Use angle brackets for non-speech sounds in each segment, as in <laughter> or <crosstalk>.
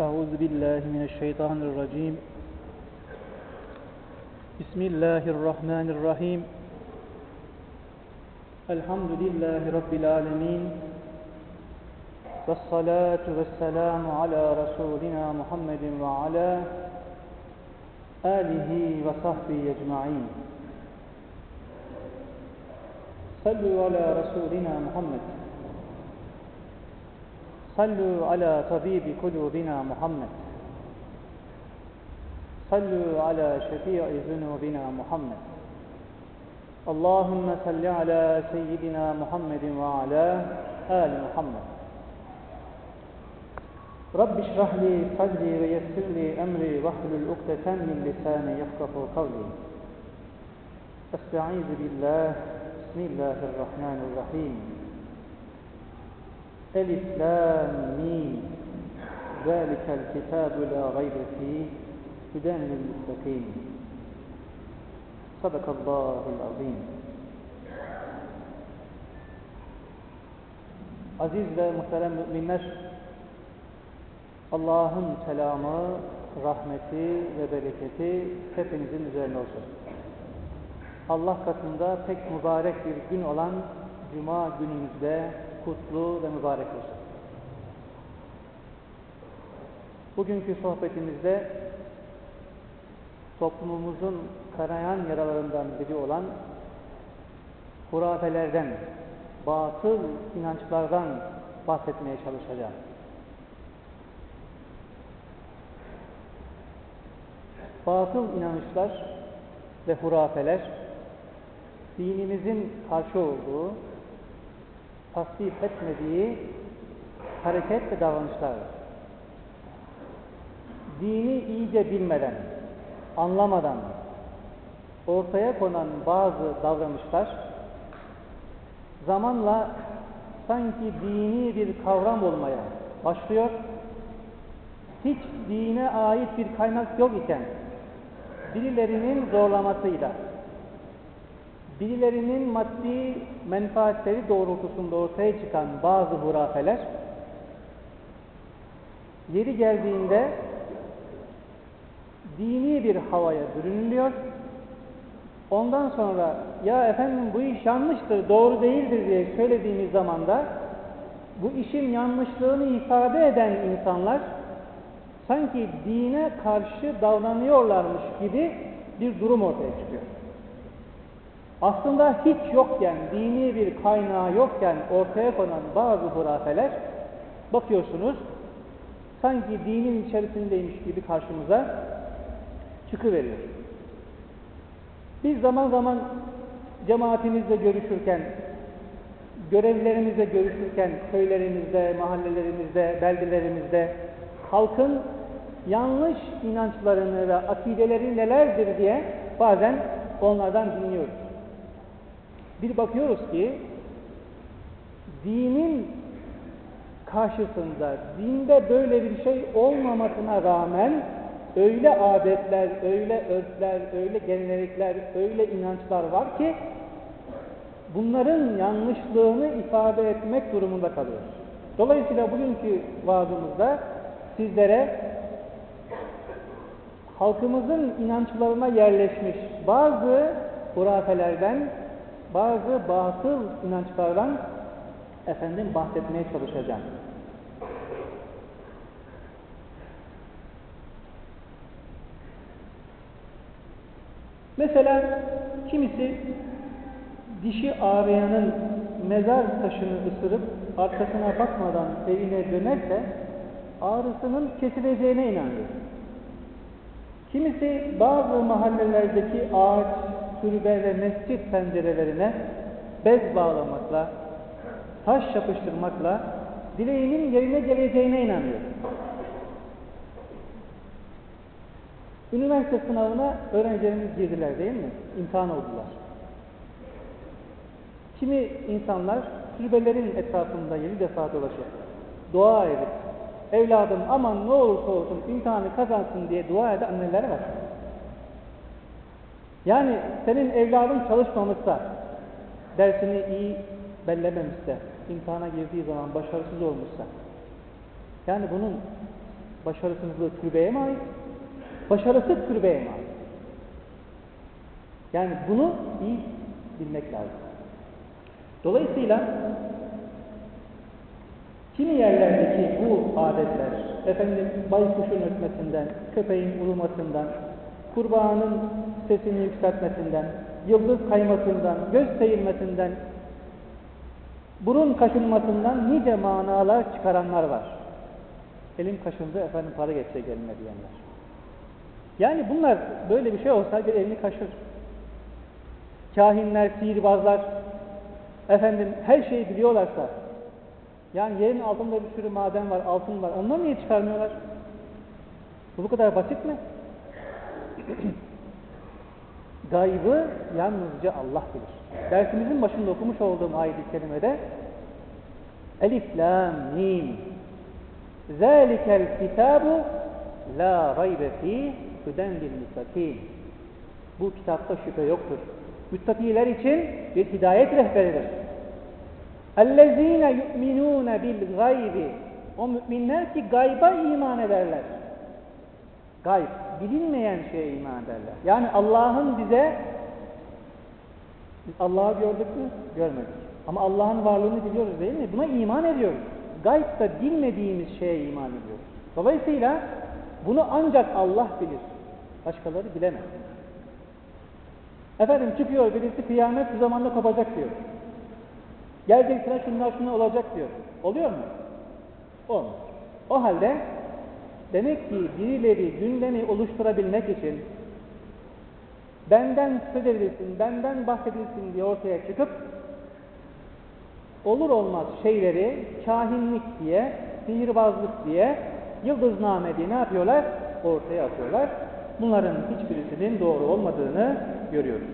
أعوذ بالله من الشيطان الرجيم. بسم الله الرحمن الرحيم. الحمد لله رب العالمين. والصلاة والسلام على رسولنا محمد وعلى آله وصحبه أجمعين. صلوا على رسولنا محمد. صلوا على طبيب قلوبنا محمد. صلوا على شفيع ذنوبنا محمد. اللهم صل على سيدنا محمد وعلى آل محمد. رب اشرح لي صدري ويسر لي أمري واحلل عقدة من لساني يفقه قولي. أستعيذ بالله. بسم الله الرحمن الرحيم. Elif, la, mim. Zalikel kitabu la gaybe fih. Hüden lil mustakim. Sadakallahul azim. Aziz ve muhterem müminler, Allah'ın selamı, rahmeti ve bereketi hepinizin üzerine olsun. Allah katında pek mübarek bir gün olan Cuma günümüzde kutlu ve mübarek olsun. Bugünkü sohbetimizde toplumumuzun kanayan yaralarından biri olan hurafelerden, batıl inançlardan bahsetmeye çalışacağım. Batıl inanışlar ve hurafeler dinimizin karşı olduğu, tasvip etmediği hareket ve davranışlardır. Dini iyice bilmeden, anlamadan ortaya konan bazı davranışlar zamanla sanki dini bir kavram olmaya başlıyor. Hiç dine ait bir kaynak yok iken birilerinin zorlamasıyla birilerinin maddi menfaatleri doğrultusunda ortaya çıkan bazı hurafeler yeri geldiğinde dini bir havaya bürünülüyor. Ondan sonra ya efendim bu iş yanlıştır, doğru değildir diye söylediğimiz zaman da bu işin yanlışlığını ifade eden insanlar sanki dine karşı davranıyorlarmış gibi bir durum ortaya çıkıyor. Aslında hiç yokken, dini bir kaynağı yokken ortaya konan bazı hurafeler bakıyorsunuz sanki dinin içerisindeymiş gibi karşımıza çıkıveriyor. Biz zaman zaman cemaatimizle görüşürken, görevlerimizle görüşürken, köylerimizde, mahallelerimizde, beldelerimizde halkın yanlış inançlarını ve akideleri nelerdir diye bazen onlardan dinliyoruz. Bir bakıyoruz ki dinin karşısında dinde böyle bir şey olmamasına rağmen öyle adetler, öyle örfler, öyle gelenekler, öyle inançlar var ki bunların yanlışlığını ifade etmek durumunda kalıyoruz. Dolayısıyla bugünkü vaazımızda sizlere halkımızın inançlarına yerleşmiş bazı hurafelerden, bazı batıl inançlardan efendim bahsetmeye çalışacağım. Mesela kimisi dişi ağrıyanın mezar taşını ısırıp arkasına bakmadan evine dönerse ağrısının kesileceğine inanıyor. Kimisi bazı mahallelerdeki ağaç, türbe ve mescit pencerelerine bez bağlamakla, taş yapıştırmakla dileğinin yerine geleceğine inanıyor. Üniversite sınavına öğrencilerimiz girdiler değil mi? İmtihan oldular. Kimi insanlar türbelerin etrafında yedi defa dolaşır. Dua edip, evladım aman ne olursa olsun imtihanı kazansın diye dua eden anneler var. Yani senin evladın çalışmamışsa, dersini iyi bellememişse, imtihana girdiği zaman başarısız olmuşsa, yani bunun Başarısızlığı türbeye mi ait? Başarısı türbeye mi ait? Yani bunu iyi bilmek lazım. Dolayısıyla kimi yerlerdeki bu adetler, efendim baykuşun ötmesinden, köpeğin ulumasından, kurbanın sesini yükseltmesinden, yıldız kaymasından, göz seyirmesinden, burun kaşınmasından nice manalar çıkaranlar var. Elim kaşındı, efendim para geçecek elime diyenler. Yani bunlar böyle bir şey olsa bir elini kaşır. Kahinler, sihirbazlar, efendim her şeyi biliyorlarsa, yani yerin altında bir sürü maden var, altın var, onları niye çıkarmıyorlar? Bu bu kadar basit mi? <clears throat> Gaybı yalnızca Allah bilir. Dersimizin başında okumuş olduğum ayet-i kerimede Elif, Lam, Mim Zalikel kitabu la raybe fih hüden lil muttakin. Bu kitapta şüphe yoktur. Müttakiler için bir hidayet rehberidir. Ellezine yu'minune bil gaybi. O müminler ki gayba iman ederler. Gayb, bilinmeyen şeye iman ederler. Yani Allah'ın bize Allah'ı gördük mü? Görmedik. Ama Allah'ın varlığını biliyoruz değil mi? Buna iman ediyoruz. Gaybda bilmediğimiz şeye iman ediyoruz. Dolayısıyla bunu ancak Allah bilir. Başkaları bilemez. Efendim çıkıyor birisi kıyamet bu zamanda kopacak diyor. Gelecek sıra şunlar şunlar olacak diyor. Oluyor mu? Olmuyor. O halde demek ki birileri gündemi oluşturabilmek için benden söz edilsin, benden bahsedilsin diye ortaya çıkıp olur olmaz şeyleri kahinlik diye, sihirbazlık diye, yıldızname diye ne yapıyorlar? Ortaya atıyorlar. Bunların hiçbirisinin doğru olmadığını görüyoruz.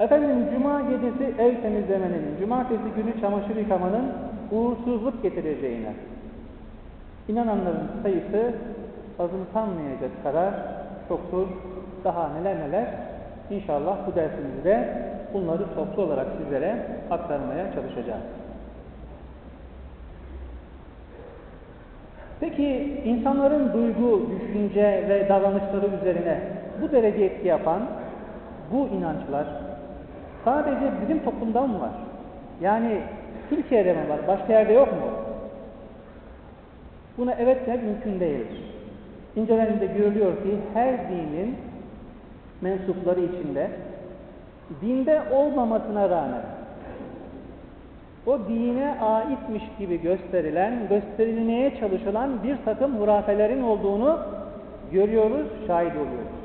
Efendim cuma gecesi ev temizlemenin, cumartesi günü çamaşır yıkamanın uğursuzluk getireceğine inananların sayısı azımsanmayacak kadar çoktur. Daha neler neler inşallah bu dersimizde bunları toplu olarak sizlere aktarmaya çalışacağız. Peki insanların duygu, düşünce ve davranışları üzerine bu derece etki yapan bu inançlar sadece bizim toplumdan mı var? Yani Türkiye'de mi var? Başka yerde yok mu? Buna evet demek mümkün değildir. İncelerinde görülüyor ki her dinin mensupları içinde dinde olmamasına rağmen o dine aitmiş gibi gösterilen, gösterilmeye çalışılan bir takım hurafelerin olduğunu görüyoruz, şahit oluyoruz.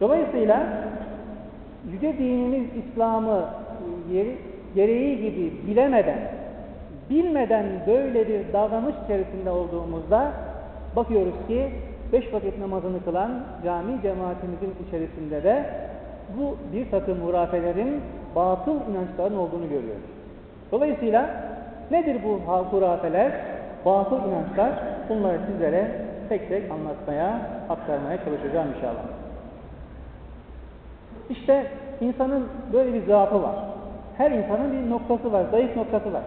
Dolayısıyla yüce dinimiz İslam'ı gereği gibi bilemeden, bilmeden böyle bir davranış içerisinde olduğumuzda bakıyoruz ki beş vakit namazını kılan cami cemaatimizin içerisinde de bu bir takım hurafelerin batıl inançların olduğunu görüyoruz. Dolayısıyla nedir bu hurafeler, batıl inançlar? Bunları sizlere tek tek anlatmaya, aktarmaya çalışacağım inşallah. İşte insanın böyle bir zaafı var. Her insanın bir noktası var, zayıf noktası var.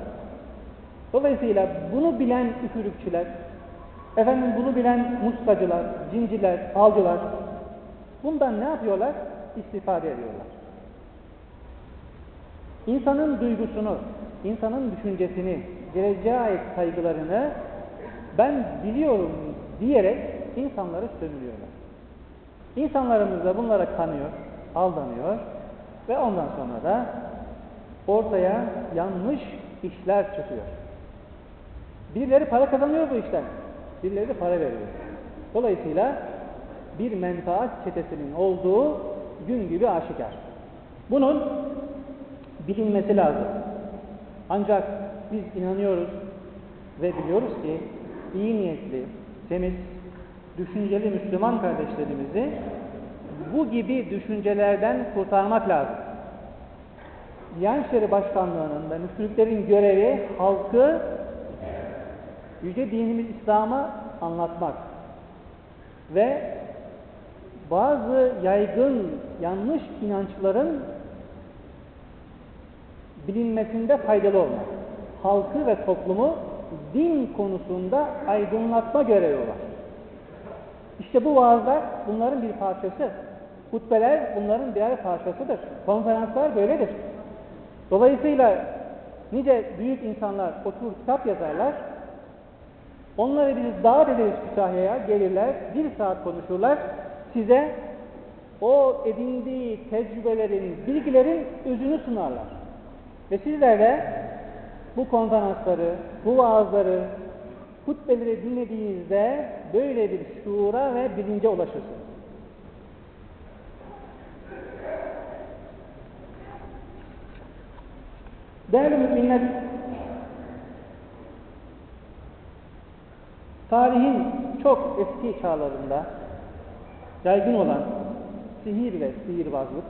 Dolayısıyla bunu bilen üfürükçüler, efendim bunu bilen mustacılar, cinciler, alcılar bundan ne yapıyorlar? İstifade ediyorlar. İnsanın duygusunu, insanın düşüncesini, geleceğe ait kaygılarını ben biliyorum diyerek insanları sömürüyorlar. İnsanlarımız da bunlara kanıyor, aldanıyor ve ondan sonra da ortaya yanlış işler çıkıyor. Birileri para kazanıyor bu işten, birileri de para veriyor. Dolayısıyla bir menfaat çetesinin olduğu gün gibi aşikar. Bunun bilinmesi lazım. Ancak biz inanıyoruz ve biliyoruz ki iyi niyetli, temiz, düşünceli Müslüman kardeşlerimizi bu gibi düşüncelerden kurtarmak lazım. Diyanet İşleri Başkanlığı'nın ve müftülüklerin görevi halkı yüce dinimiz İslam'a anlatmak ve bazı yaygın yanlış inançların bilinmesinde faydalı olmak. Halkı ve toplumu din konusunda aydınlatma görevi var. İşte bu vaazlar bunların bir parçası. Hutbeler bunların birer parçasıdır. Konferanslar böyledir. Dolayısıyla nice büyük insanlar oturur kitap yazarlar. Onları biz davet ederiz Kütahya'ya, gelirler, bir saat konuşurlar. Size o edindiği tecrübelerin, bilgilerin özünü sunarlar. Ve sizler de bu konferansları, bu vaazları, hutbeleri dinlediğinizde böyle bir şuura ve bilince ulaşırsınız. Değerli müminler, tarihin çok eski çağlarında yaygın olan sihir ve sihirbazlık,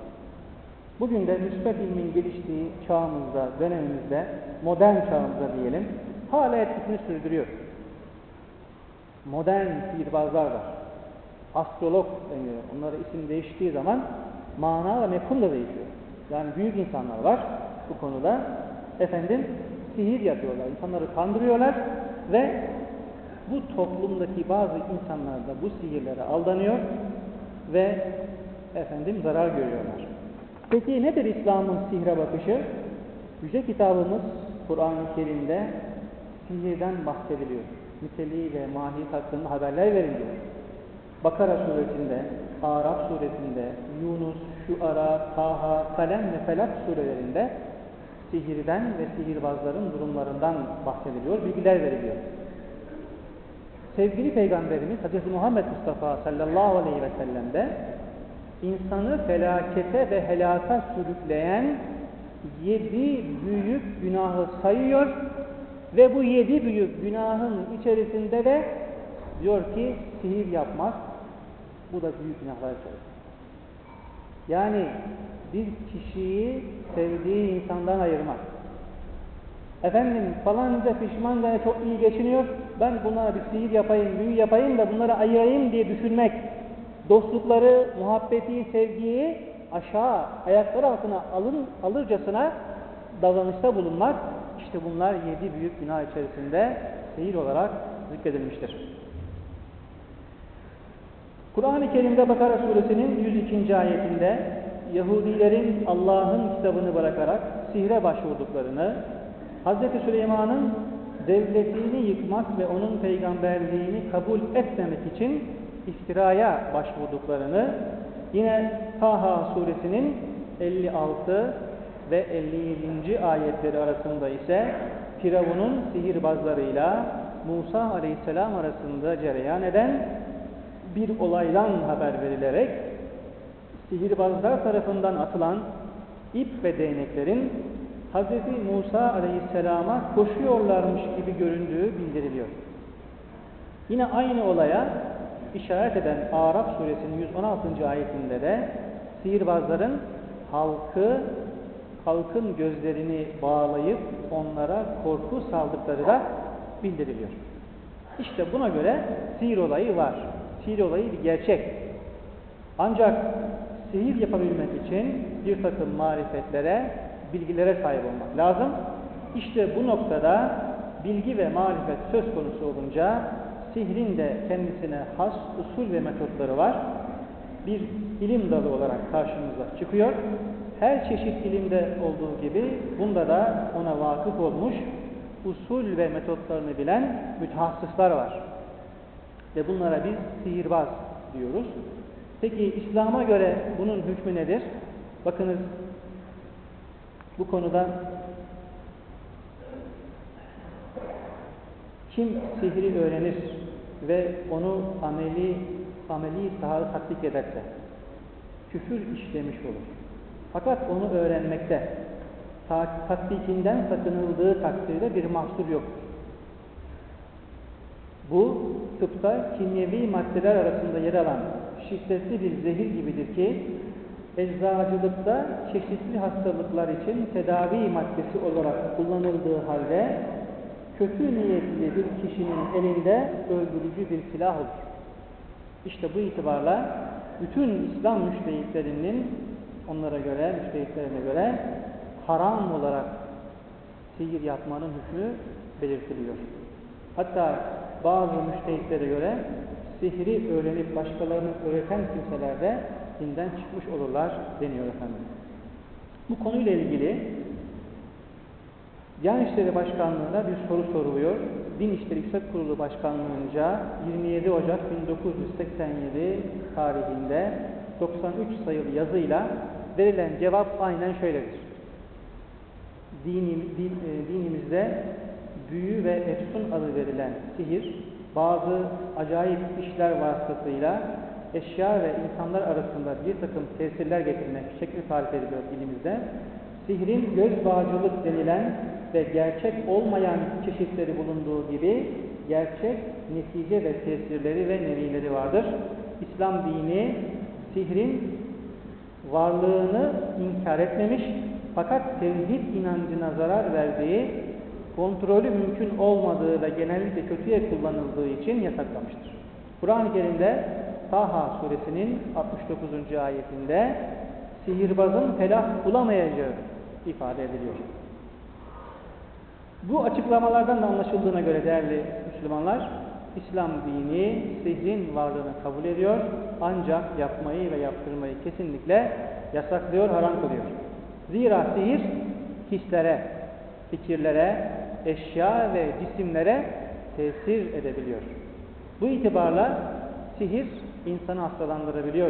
bugün de müsbet ilmin geliştiği çağımızda, dönemimizde, modern çağımızda diyelim, hala etkisini sürdürüyor. Modern sihirbazlar var. Astrolog deniyor. Onlara isim değiştiği zaman mana ve mefhum da değişiyor. Yani büyük insanlar var bu konuda. Efendim sihir yapıyorlar. İnsanları kandırıyorlar ve bu toplumdaki bazı insanlar da bu sihirlere aldanıyor ve efendim zarar görüyorlar. Peki nedir İslam'ın sihre bakışı? Yüce kitabımız Kur'an-ı Kerim'de sihirden bahsediliyor. Niteliği ve mahiyet hakkında haberler veriliyor. Bakara suresinde, Araf suresinde, Yunus, Şuara, Taha, Kalem ve Felak surelerinde sihirden ve sihirbazların durumlarından bahsediliyor, bilgiler veriliyor. Sevgili Peygamberimiz Hz. Muhammed Mustafa sallallahu aleyhi ve sellem de insanı felakete ve helaka sürükleyen yedi büyük günahı sayıyor ve bu yedi büyük günahın içerisinde de diyor ki sihir yapmak bu da büyük günahlar içerisinde. Yani bir kişiyi sevdiği insandan ayırmak. Efendim falanca pişmanca çok iyi geçiniyor. Ben bunlara bir sihir yapayım, büyü yapayım da bunları ayırayım diye düşünmek. Dostlukları, muhabbeti, sevgiyi aşağı, ayakları altına alın, alırcasına davranışta bulunmak. İşte bunlar yedi büyük günah içerisinde sihir olarak zikredilmiştir. Kur'an-ı Kerim'de Bakara suresinin 102. ayetinde Yahudilerin Allah'ın kitabını bırakarak sihre başvurduklarını, Hz. Süleyman'ın devletini yıkmak ve onun peygamberliğini kabul etmemek için iftiraya başvurduklarını, yine Taha suresinin 56 ve 57. ayetleri arasında ise Firavun'un sihirbazlarıyla Musa aleyhisselam arasında cereyan eden bir olaydan haber verilerek sihirbazlar tarafından atılan ip ve değneklerin Hz. Musa aleyhisselama koşuyorlarmış gibi göründüğü bildiriliyor. Yine aynı olaya işaret eden Arap suresinin 116. ayetinde de sihirbazların halkı halkın gözlerini bağlayıp onlara korku saldıkları da bildiriliyor. İşte buna göre sihir olayı var. Sihir olayı bir gerçek. Ancak sihir yapabilmek için bir takım marifetlere, bilgilere sahip olmak lazım. İşte bu noktada bilgi ve marifet söz konusu olunca sihrin de kendisine has usul ve metotları var. Bir ilim dalı olarak karşımıza çıkıyor. Her çeşit ilimde olduğu gibi bunda da ona vakıf olmuş usul ve metotlarını bilen mütehassıslar var. Ve bunlara biz sihirbaz diyoruz. Peki İslam'a göre bunun hükmü nedir? Bakınız bu konuda kim sihri öğrenir ve onu ameli ameli sahada tatbik ederse küfür işlemiş olur. Fakat onu öğrenmekte tatbikinden sakınıldığı takdirde bir mahsur yoktur. Bu tıpta kimyevi maddeler arasında yer alan şiddetli bir zehir gibidir ki eczacılıkta çeşitli hastalıklar için tedavi maddesi olarak kullanıldığı halde kötü niyetli bir kişinin elinde öldürücü bir silah olur. İşte bu itibarla bütün İslam müştehitlerinin onlara göre, müştehitlerine göre haram olarak sihir yapmanın hükmü belirtiliyor. Hatta bazı müştehitlere göre sihri öğrenip başkalarını öğreten kimseler de dinden çıkmış olurlar deniyor efendim. Bu konuyla ilgili Diyanet İşleri Başkanlığı'na bir soru soruluyor. Din İşleri Yüksek Kurulu Başkanlığı'nca 27 Ocak 1987 tarihinde 93 sayılı yazıyla verilen cevap aynen şöyledir. E, dinimizde büyü ve efsun adı verilen sihir, bazı acayip işler vasıtasıyla eşya ve insanlar arasında bir takım tesirler getirmek şekli tarif ediliyor dilimizde. Sihrin göz bağcılık denilen ve gerçek olmayan çeşitleri bulunduğu gibi gerçek netice ve tesirleri ve nevileri vardır. İslam dini sihrin varlığını inkar etmemiş fakat tevhid inancına zarar verdiği, kontrolü mümkün olmadığı ve genellikle kötüye kullanıldığı için yasaklamıştır. Kur'an-ı Kerim'de Taha suresinin 69. ayetinde sihirbazın felah bulamayacağı ifade ediliyor. Bu açıklamalardan da anlaşıldığına göre değerli Müslümanlar, İslam dini sihrin varlığını kabul ediyor ancak yapmayı ve yaptırmayı kesinlikle yasaklıyor, haram kılıyor. Zira sihir hislere, fikirlere, eşya ve cisimlere tesir edebiliyor. Bu itibarla sihir insanı hastalandırabiliyor,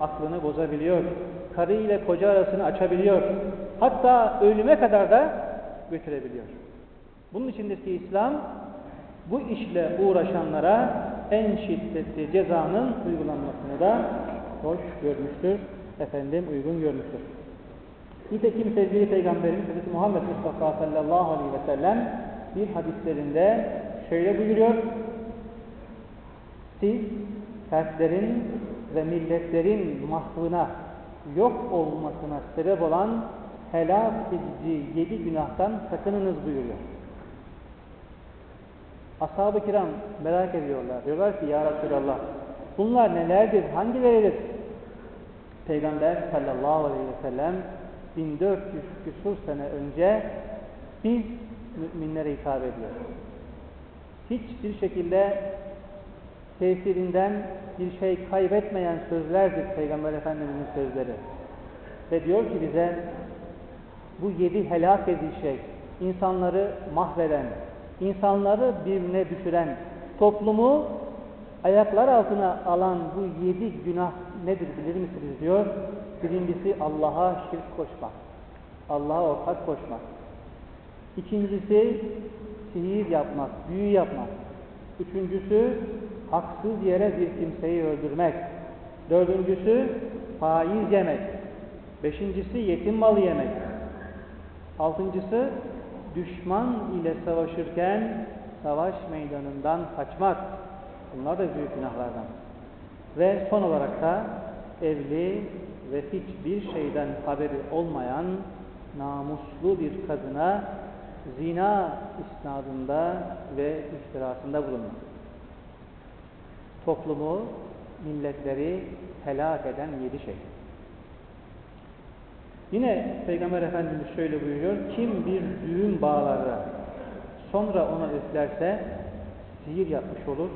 aklını bozabiliyor, karı ile koca arasını açabiliyor, hatta ölüme kadar da götürebiliyor. Bunun içindir ki İslam bu işle uğraşanlara en şiddetli cezanın uygulanmasını da hoş görmüştür, efendim uygun görmüştür. Nitekim sevgili Peygamberimiz Hz. Muhammed Mustafa sallallahu aleyhi ve sellem bir hadislerinde şöyle buyuruyor. Siz fertlerin ve milletlerin mahvına, yok olmasına sebep olan helak edici yedi günahtan sakınınız buyuruyor. Ashab-ı kiram merak ediyorlar. Diyorlar ki ya Resulallah bunlar nelerdir, hangileridir? Peygamber sallallahu aleyhi ve sellem 1400 küsur sene önce biz müminlere hitap ediyor. Hiçbir şekilde tesirinden bir şey kaybetmeyen sözlerdir Peygamber Efendimiz'in sözleri. Ve diyor ki bize bu yedi helak edici şey, insanları mahveden, insanları birbirine düşüren, toplumu ayaklar altına alan bu yedi günah nedir bilir misiniz diyor. Birincisi Allah'a şirk koşmak. Allah'a ortak koşmak. İkincisi sihir yapmak, büyü yapmak. Üçüncüsü haksız yere bir kimseyi öldürmek. Dördüncüsü faiz yemek. Beşincisi yetim malı yemek. Altıncısı düşman ile savaşırken savaş meydanından kaçmak. Bunlar da büyük günahlardan. Ve son olarak da evli ve hiçbir şeyden haberi olmayan namuslu bir kadına zina isnadında ve iftirasında bulunmak. Toplumu, milletleri helak eden yedi şey. Yine Peygamber Efendimiz şöyle buyuruyor. Kim bir düğün bağları sonra ona üflerse sihir yapmış olur.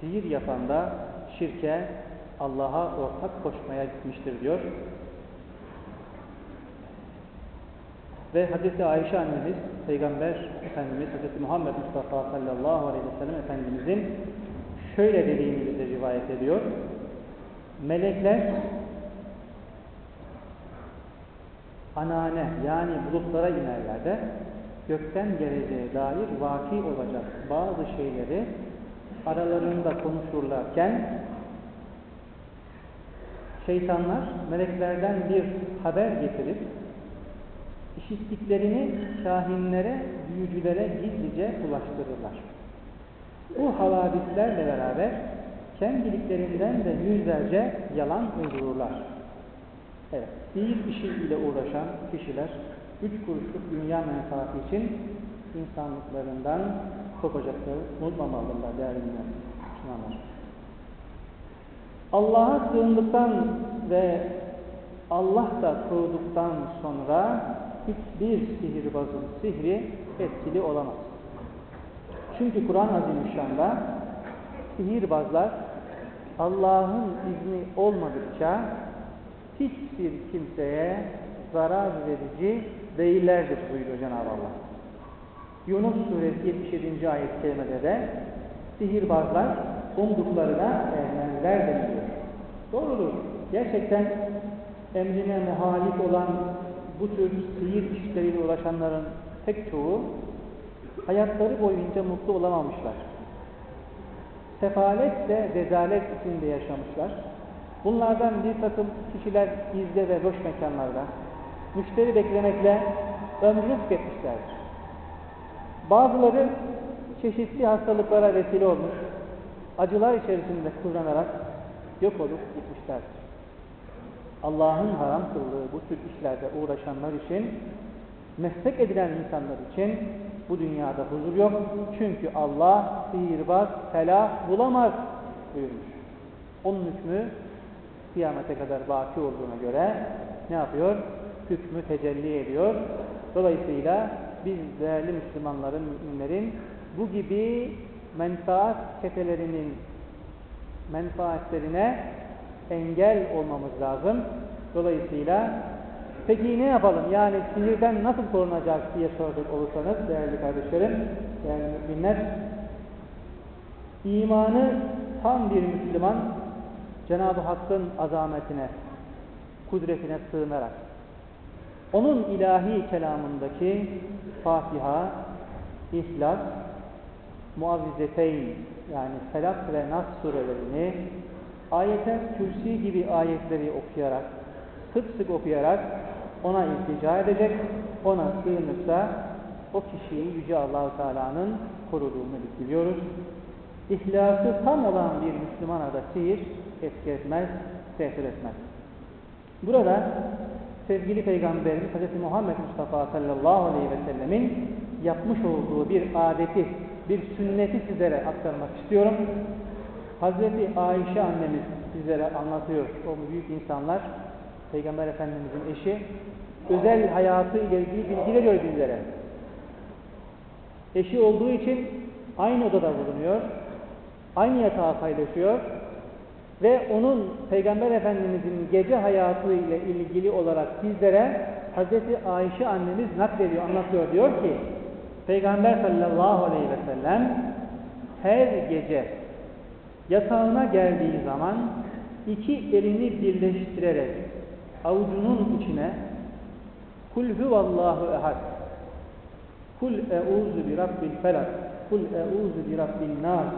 Sihir yapan da şirke, Allah'a ortak koşmaya gitmiştir diyor. Ve Hz. Ayşe annemiz, Peygamber Efendimiz, Hz. Muhammed Mustafa sallallahu aleyhi ve sellem Efendimizin şöyle dediğini bize rivayet ediyor. Melekler anane yani bulutlara inerler de gökten geleceğe dair vaki olacak bazı şeyleri aralarında konuşurlarken şeytanlar meleklerden bir haber getirip işittiklerini kahinlere, büyücülere gizlice ulaştırırlar. Bu havadislerle beraber kendiliklerinden de yüzlerce yalan uydururlar. Evet, sihir işi ile uğraşan kişiler üç kuruşluk dünya menfaati için insanlıklarından kopacakları unutmamalılar değerli Müslümanlar. Allah'a sığındıktan ve Allah da koruduktan sonra hiçbir sihirbazın sihri etkili olamaz. Çünkü Kur'an Azimüşşan'da sihirbazlar Allah'ın izni olmadıkça hiçbir kimseye zarar verici değillerdir buyuruyor Cenab-ı Allah. Yunus suresi 77. ayet kerimede de sihirbazlar umduklarına ermezler deniliyor. Doğrudur. Gerçekten emrine muhalif olan bu tür sihir işleriyle ulaşanların pek çoğu hayatları boyunca mutlu olamamışlar. Sefalet ve rezalet içinde yaşamışlar. Bunlardan bir takım kişiler gizli ve boş mekanlarda müşteri beklemekle ömrünü tüketmişlerdir. Bazıları çeşitli hastalıklara vesile olmuş, acılar içerisinde kullanarak yok olup gitmişlerdir. Allah'ın haram kıldığı bu tür işlerde uğraşanlar için, meslek edilen insanlar için bu dünyada huzur yok. Çünkü Allah sihirbaz, felah bulamaz buyurmuş. Onun hükmü kıyamete kadar baki olduğuna göre ne yapıyor? Hükmü tecelli ediyor. Dolayısıyla biz değerli Müslümanların, müminlerin bu gibi menfaat çetelerinin menfaatlerine engel olmamız lazım. Dolayısıyla peki ne yapalım? Yani sihirden nasıl korunacak diye soracak olursanız değerli kardeşlerim, değerli müminler imanı tam bir Müslüman Cenab-ı Hakk'ın azametine, kudretine sığınarak onun ilahi kelamındaki Fatiha, İhlas, Muavvizeteyn yani Felak ve Nas surelerini ayete kürsi gibi ayetleri okuyarak, sık sık okuyarak ona iltica edecek, ona sığınırsa o kişiyi Yüce allah Teala'nın koruduğunu biliyoruz. İhlası tam olan bir Müslümana da sihir etki etmez, tesir etmez. Burada sevgili Peygamberimiz Hz. Muhammed Mustafa sallallahu aleyhi ve sellemin yapmış olduğu bir adeti, bir sünneti sizlere aktarmak istiyorum. Hazreti Ayşe annemiz sizlere anlatıyor. O büyük insanlar, Peygamber Efendimizin eşi, özel hayatı ile ilgili bilgi veriyor bizlere. Eşi olduğu için aynı odada bulunuyor, aynı yatağı paylaşıyor ve onun Peygamber Efendimizin gece hayatı ile ilgili olarak bizlere Hazreti Ayşe annemiz naklediyor, anlatıyor. Diyor ki Peygamber sallallahu aleyhi ve sellem her gece yatağına geldiği zaman iki elini birleştirerek avucunun içine Kul huvallahu ehad Kul euzu bi rabbil felak Kul euzu bi rabbin nas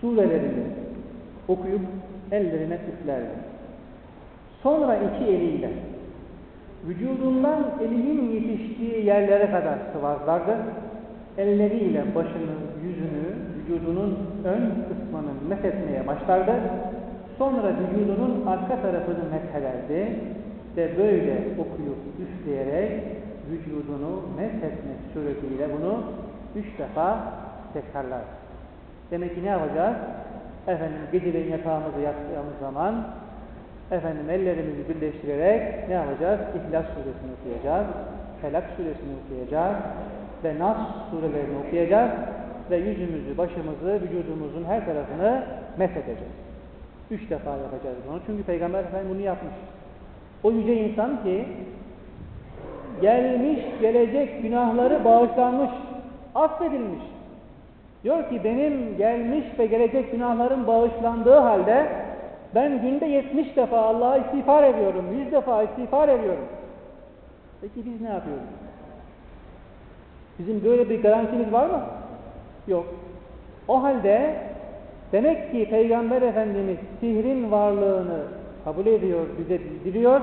surelerini okuyup ellerine üflerdi. Sonra iki eliyle vücudundan elinin yetiştiği yerlere kadar sıvazlardı. Elleriyle başını, yüzünü, vücudunun ön kısmını methetmeye başlardı. Sonra vücudunun arka tarafını methederdi ve böyle okuyup üfleyerek vücudunu methetmek suretiyle bunu üç defa tekrarlar. Demek ki ne yapacağız? Efendim geceleyin yatağımıza yattığımız zaman efendim ellerimizi birleştirerek ne yapacağız? İhlas suresini okuyacağız. Felak suresini okuyacağız. Ve Nas surelerini okuyacağız. Ve yüzümüzü, başımızı, vücudumuzun her tarafını meshedeceğiz. Üç defa yapacağız bunu. Çünkü Peygamber Efendimiz bunu yapmış. O yüce insan ki gelmiş, gelecek günahları bağışlanmış, affedilmiş. Diyor ki benim gelmiş ve gelecek günahlarım bağışlandığı halde ben günde 70 defa Allah'a istiğfar ediyorum, 100 defa istiğfar ediyorum. Peki biz ne yapıyoruz? Bizim böyle bir garantimiz var mı? Yok. O halde demek ki Peygamber Efendimiz sihrin varlığını kabul ediyor, bize bildiriyor.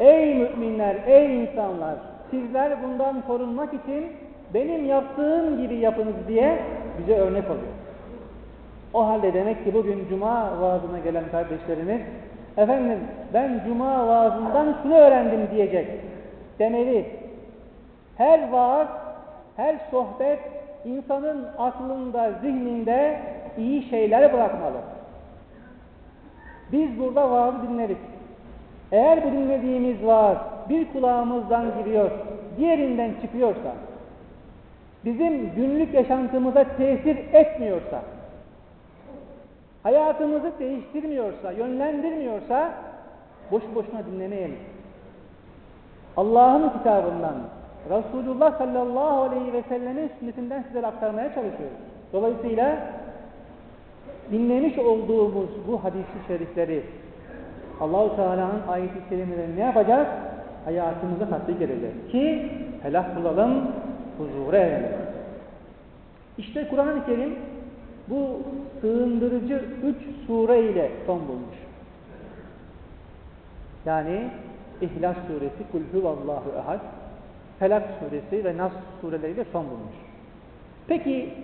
Ey müminler, ey insanlar, sizler bundan korunmak için benim yaptığım gibi yapınız diye bize örnek oluyor. O halde demek ki bugün cuma vaazına gelen kardeşlerimiz efendim ben cuma vaazından şunu öğrendim diyecek demeli. Her vaaz, her sohbet insanın aklında, zihninde iyi şeyler bırakmalı. Biz burada vaazı dinledik. Eğer bu dinlediğimiz vaaz bir kulağımızdan giriyor, diğerinden çıkıyorsa bizim günlük yaşantımıza tesir etmiyorsa, hayatımızı değiştirmiyorsa, yönlendirmiyorsa boş boşuna dinlemeyelim. Allah'ın kitabından, Resulullah sallallahu aleyhi ve sellemin sünnetinden sizlere aktarmaya çalışıyoruz. Dolayısıyla dinlemiş olduğumuz bu hadis-i şerifleri Allahu Teala'nın ayet-i ne yapacağız? Hayatımıza tatbik edeceğiz. Ki felah bulalım, huzura erelim. İşte Kur'an-ı Kerim bu sığındırıcı üç sure ile son bulmuş. Yani İhlas suresi, Kul huvallahu ehad, Felak suresi ve Nas sureleriyle son bulmuş. Peki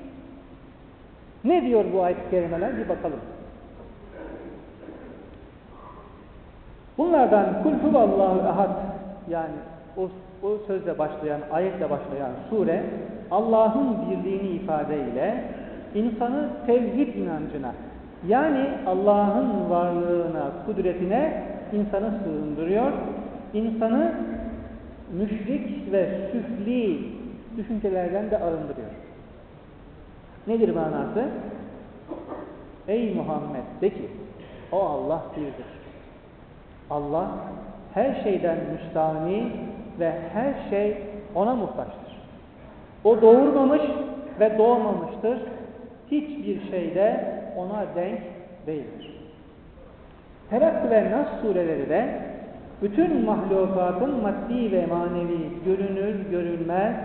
ne diyor bu ayet-i kerimeler? Bir bakalım. Bunlardan Kul huvallahu ehad yani o, o sözle başlayan, ayetle başlayan sure Allah'ın birliğini ifadeyle insanı tevhid inancına yani Allah'ın varlığına, kudretine insanı sığındırıyor. insanı müşrik ve süfli düşüncelerden de arındırıyor. Nedir manası? Ey Muhammed de ki o Allah birdir. Allah her şeyden müstahni ve her şey ona muhtaçtır. O doğurmamış ve doğmamıştır. Hiçbir şeyde ona denk değildir. Terak ve Nas sureleri de bütün mahlukatın maddi ve manevi görünür görünmez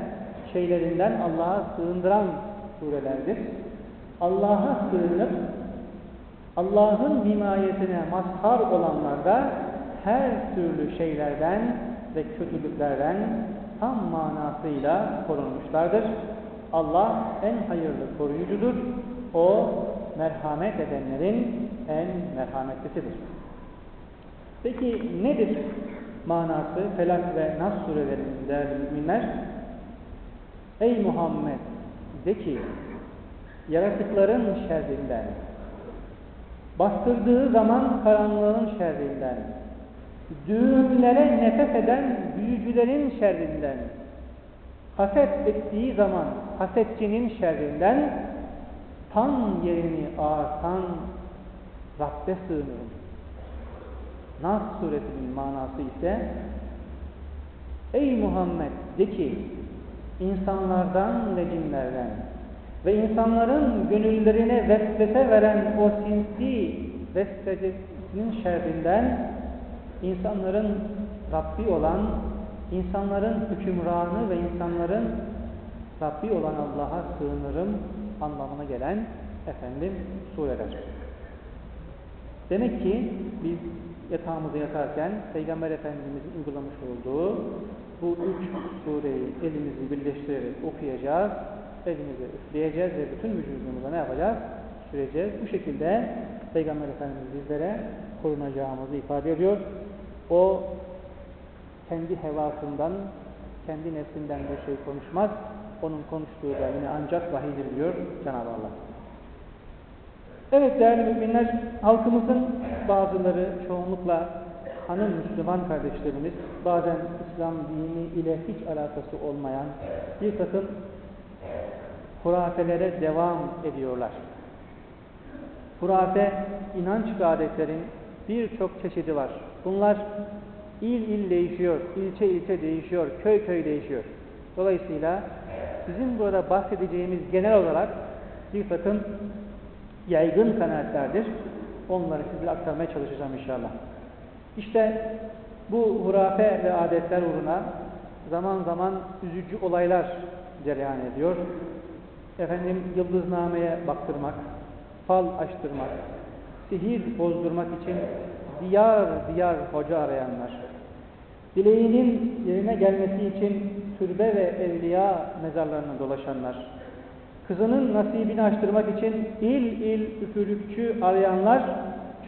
şeylerinden Allah'a sığındıran surelerdir. Allah'a sığınıp Allah'ın himayetine mazhar olanlar da her türlü şeylerden ve kötülüklerden tam manasıyla korunmuşlardır. Allah en hayırlı koruyucudur. O merhamet edenlerin en merhametlisidir. Peki nedir manası Felak ve Nas surelerinin değerli müminler? Ey Muhammed de ki yaratıkların şerrinden, bastırdığı zaman karanlığın şerrinden, düğümlere nefes eden büyücülerin şerrinden, haset ettiği zaman hasetçinin şerrinden, tam yerini ağartan Rabbe sığınırım. Nas suresinin manası ise Ey Muhammed de ki insanlardan ve cinlerden ve insanların gönüllerine vesvese veren o sinsi vesvesesinin şerrinden insanların Rabbi olan, insanların hükümranı ve insanların Rabbi olan Allah'a sığınırım anlamına gelen efendim sureler. Demek ki biz yatağımıza yatarken Peygamber Efendimiz'in uygulamış olduğu bu üç sureyi elimizi birleştirerek okuyacağız, elimizi üfleyeceğiz ve bütün vücudumuza ne yapacağız? Süreceğiz. Bu şekilde Peygamber Efendimiz bizlere korunacağımızı ifade ediyor. O kendi hevasından, kendi nefsinden bir şey konuşmaz. Onun konuştuğu da yine ancak vahiydir diyor Cenab-ı Allah. Evet değerli müminler, halkımızın bazıları çoğunlukla hanım Müslüman kardeşlerimiz bazen İslam dini ile hiç alakası olmayan bir takım hurafelere devam ediyorlar. Hurafe, inanç ve adetlerin birçok çeşidi var. Bunlar il il değişiyor, ilçe ilçe değişiyor, köy köy değişiyor. Dolayısıyla sizin burada bahsedeceğimiz genel olarak bir takım yaygın kanaatlerdir. Onları size aktarmaya çalışacağım inşallah. İşte bu hurafe ve adetler uğruna zaman zaman üzücü olaylar cereyan ediyor. Efendim yıldıznameye baktırmak, fal açtırmak, sihir bozdurmak için diyar diyar hoca arayanlar, dileğinin yerine gelmesi için türbe ve evliya mezarlarına dolaşanlar, kızının nasibini açtırmak için il il üfürükçü arayanlar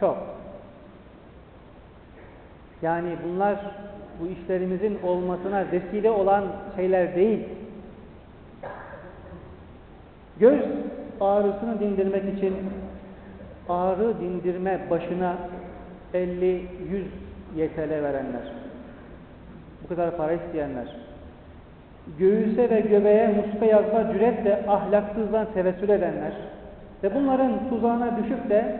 çok. Yani bunlar bu işlerimizin olmasına vesile olan şeyler değil. Göz ağrısını dindirmek için ağrı dindirme başına 50-100 YTL verenler, bu kadar para isteyenler, göğüse ve göbeğe muska yazma cüretle ahlaksızdan tevessül edenler ve bunların tuzağına düşüp de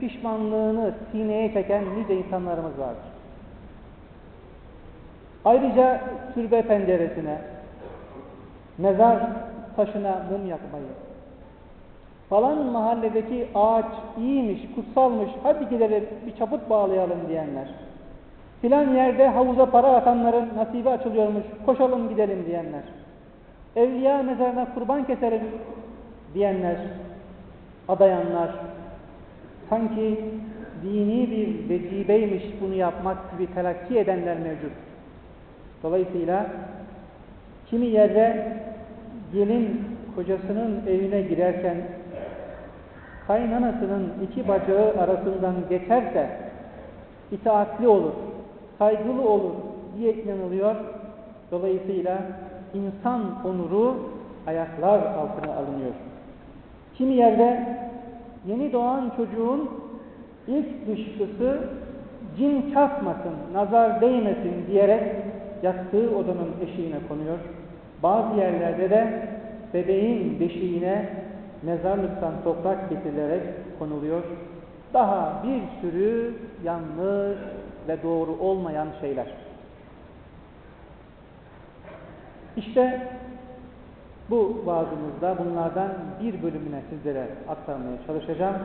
pişmanlığını sineye çeken nice insanlarımız vardır. Ayrıca türbe penceresine, mezar taşına mum yakmayı, falan mahalledeki ağaç iyiymiş, kutsalmış, hadi gidelim bir çaput bağlayalım diyenler, filan yerde havuza para atanların nasibi açılıyormuş, koşalım gidelim diyenler, evliya mezarına kurban keselim diyenler, adayanlar, sanki dini bir vecibeymiş bunu yapmak gibi telakki edenler mevcut. Dolayısıyla kimi yerde gelin kocasının evine girerken kaynanasının iki bacağı arasından geçerse itaatli olur, saygılı olur diye inanılıyor. Dolayısıyla insan onuru ayaklar altına alınıyor. Kimi yerde yeni doğan çocuğun ilk dışkısı cin çarpmasın, nazar değmesin diyerek yattığı odanın eşiğine konuyor. Bazı yerlerde de bebeğin beşiğine mezarlıktan toprak getirilerek konuluyor. Daha bir sürü yanlış ve doğru olmayan şeyler. İşte bu vaazımızda bunlardan bir bölümüne sizlere aktarmaya çalışacağım.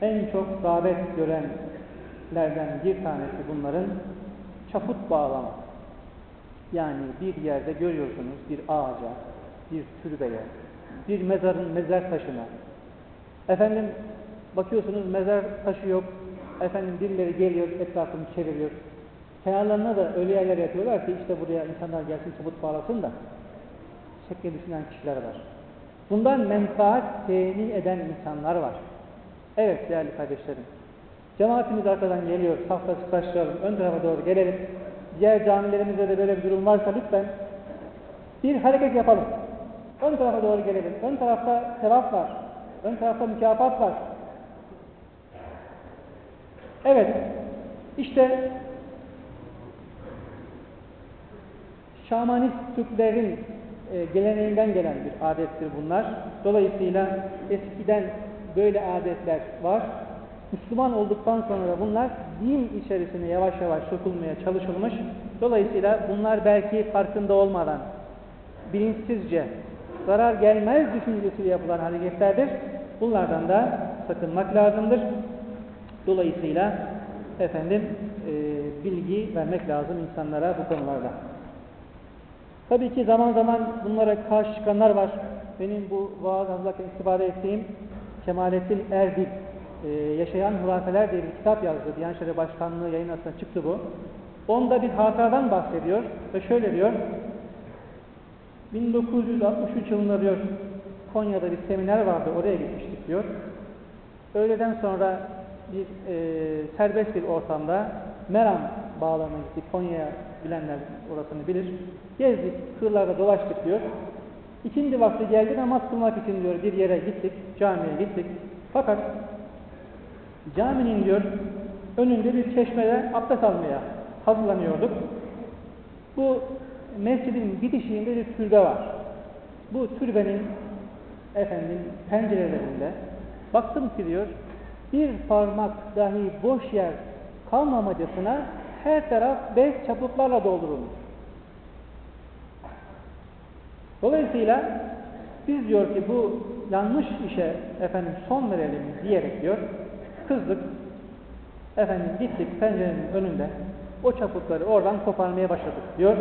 En çok davet görenlerden bir tanesi bunların çaput bağlama. Yani bir yerde görüyorsunuz bir ağaca, bir türbeye, bir mezarın mezar taşına. Efendim bakıyorsunuz mezar taşı yok. Efendim birileri geliyor etrafını çeviriyor. Kenarlarına da öyle yerler yapıyorlar ki işte buraya insanlar gelsin çabuk bağlasın da şekle düşünen kişiler var. Bundan menfaat temin eden insanlar var. Evet değerli kardeşlerim. Cemaatimiz arkadan geliyor. Safta sıklaştıralım. Ön tarafa doğru gelelim. Diğer camilerimizde de böyle bir durum varsa lütfen bir hareket yapalım. Ön tarafa doğru gelelim. Ön tarafta sevap var. Ön tarafta mükafat var. Evet. İşte Şamanist Türklerin e, geleneğinden gelen bir adettir bunlar. Dolayısıyla eskiden böyle adetler var. Müslüman olduktan sonra bunlar din içerisine yavaş yavaş sokulmaya çalışılmış. Dolayısıyla bunlar belki farkında olmadan bilinçsizce zarar gelmez düşüncesiyle yapılan hareketlerdir. Bunlardan da sakınmak lazımdır. Dolayısıyla efendim e, bilgi vermek lazım insanlara bu konularda. Tabii ki zaman zaman bunlara karşı çıkanlar var. Benim bu vaaz hazırlarken istifade ettiğim Kemalettin Erdil e, Yaşayan Hurafeler diye bir kitap yazdı. Diyanet İşleri Başkanlığı yayın arasında çıktı bu. Onda bir hatıradan bahsediyor ve şöyle diyor. 1963 yılında diyor Konya'da bir seminer vardı. Oraya gitmiştik diyor. Öğleden sonra bir e, serbest bir ortamda Meram bağlamına gittik. Konya'ya bilenler orasını bilir. Gezdik, kırlarda dolaştık diyor. İkindi vakti geldi namaz kılmak için diyor bir yere gittik, camiye gittik. Fakat caminin diyor önünde bir çeşmede abdest almaya hazırlanıyorduk. Bu mescidin bitişiğinde bir türbe var. Bu türbenin efendim pencerelerinde baktım ki diyor bir parmak dahi boş yer kalmamacasına her taraf bez çaputlarla doldurulmuş. Dolayısıyla biz diyor ki bu yanlış işe efendim son verelim diyerek diyor kızdık efendim gittik pencerenin önünde o çaputları oradan koparmaya başladık diyor.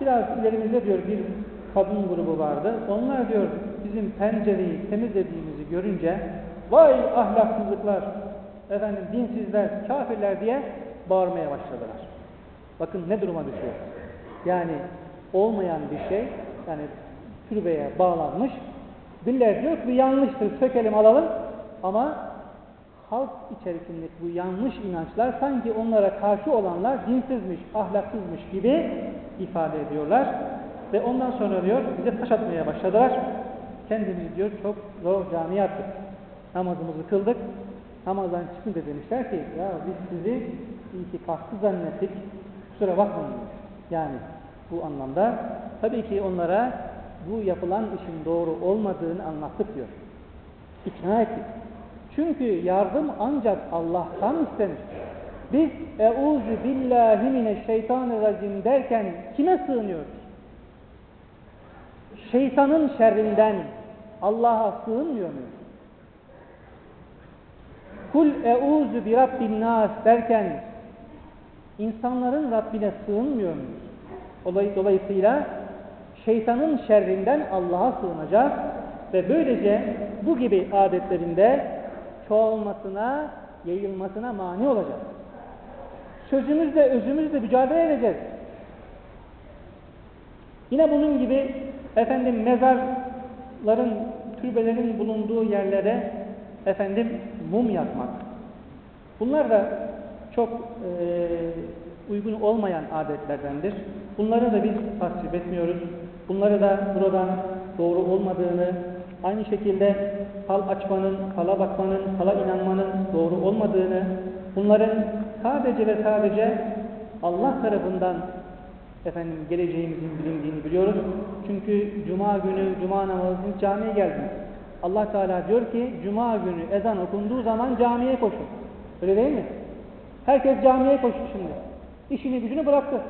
Biraz ilerimizde diyor bir kadın grubu vardı. Onlar diyor bizim pencereyi temizlediğimizi görünce vay ahlaksızlıklar efendim dinsizler, kafirler diye bağırmaya başladılar. Bakın ne duruma düşüyor. Yani olmayan bir şey yani türbeye bağlanmış. Birileri diyor ki yanlıştır sökelim alalım ama halk içerisindeki bu yanlış inançlar sanki onlara karşı olanlar dinsizmiş, ahlaksızmış gibi ifade ediyorlar. Ve ondan sonra diyor bize taş atmaya başladılar. Kendimizi diyor çok zor camiye attık. Namazımızı kıldık. Namazdan çıkınca demişler ki ya biz sizi itikafsız zannettik. Kusura bakmayın. Yani bu anlamda tabii ki onlara bu yapılan işin doğru olmadığını anlattık diyor. İkna ettik. Çünkü yardım ancak Allah'tan istenir. Biz Euzu billahi mineşşeytanirracim derken kime sığınıyoruz? Şeytanın şerrinden Allah'a sığınmıyor muyuz? Kul euzu bi rabbin derken insanların Rabbine sığınmıyor muyuz? Dolayısıyla şeytanın şerrinden Allah'a sığınacağız ve böylece bu gibi adetlerinde çoğalmasına, yayılmasına mani olacağız. Sözümüzle, özümüzle mücadele edeceğiz. Yine bunun gibi efendim mezarların, türbelerin bulunduğu yerlere efendim mum yakmak. Bunlar da çok e, uygun olmayan adetlerdendir. Bunları da biz tasvip etmiyoruz. Bunları da buradan doğru olmadığını, aynı şekilde fal açmanın, fala bakmanın, fala inanmanın doğru olmadığını, bunların sadece ve sadece Allah tarafından efendim geleceğimizin bilindiğini biliyoruz. Çünkü cuma günü cuma namazını camiye geldiniz. Allah Teala diyor ki cuma günü ezan okunduğu zaman camiye koşun. Öyle değil mi? Herkes camiye koştu şimdi. İşini gücünü bıraktı.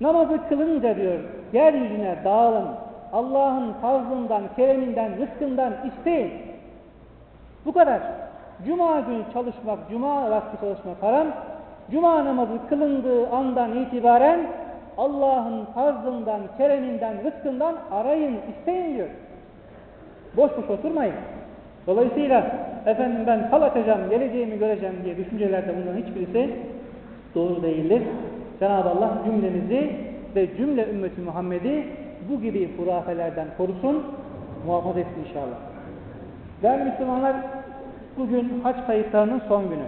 Namazı kılınca diyor yeryüzüne dağılın. Allah'ın fazlından, kereminden, rızkından isteyin. Bu kadar. Cuma günü çalışmak, cuma vakti çalışmak haram. Cuma namazı kılındığı andan itibaren Allah'ın fazlından, kereminden, rızkından arayın, isteyin diyor. Boş boş oturmayın. Dolayısıyla efendim ben fal atacağım, geleceğimi göreceğim diye düşüncelerde bunların hiçbirisi doğru değildir. Cenab-ı Allah cümlemizi ve cümle ümmeti Muhammed'i bu gibi hurafelerden korusun, muhafaza etsin inşallah. Değerli Müslümanlar, bugün haç kayıtlarının son günü.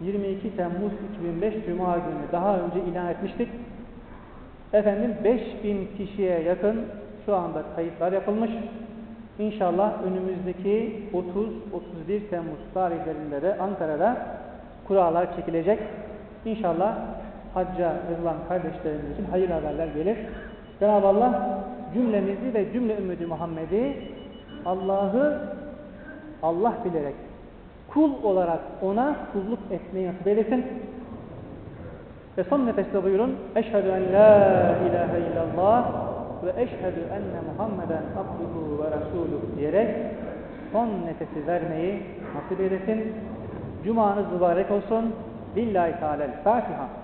22 Temmuz 2005 Cuma günü daha önce ilan etmiştik. Efendim 5000 kişiye yakın şu anda kayıtlar yapılmış. İnşallah önümüzdeki 30-31 Temmuz tarihlerinde de Ankara'da kurallar çekilecek. İnşallah hacca yazılan kardeşlerimiz için hayır haberler gelir. Cenab-ı Allah cümlemizi ve cümle ümmeti Muhammed'i Allah'ı Allah bilerek kul olarak ona kulluk etmeyi nasip eylesin. Ve son nefeste buyurun Eşhedü en la ilahe illallah ve eşhedü enne Muhammeden abduhu ve resuluhu diyerek son nefesi vermeyi nasip eylesin. Cumanız mübarek olsun. Lillahi Teala'l Fatiha.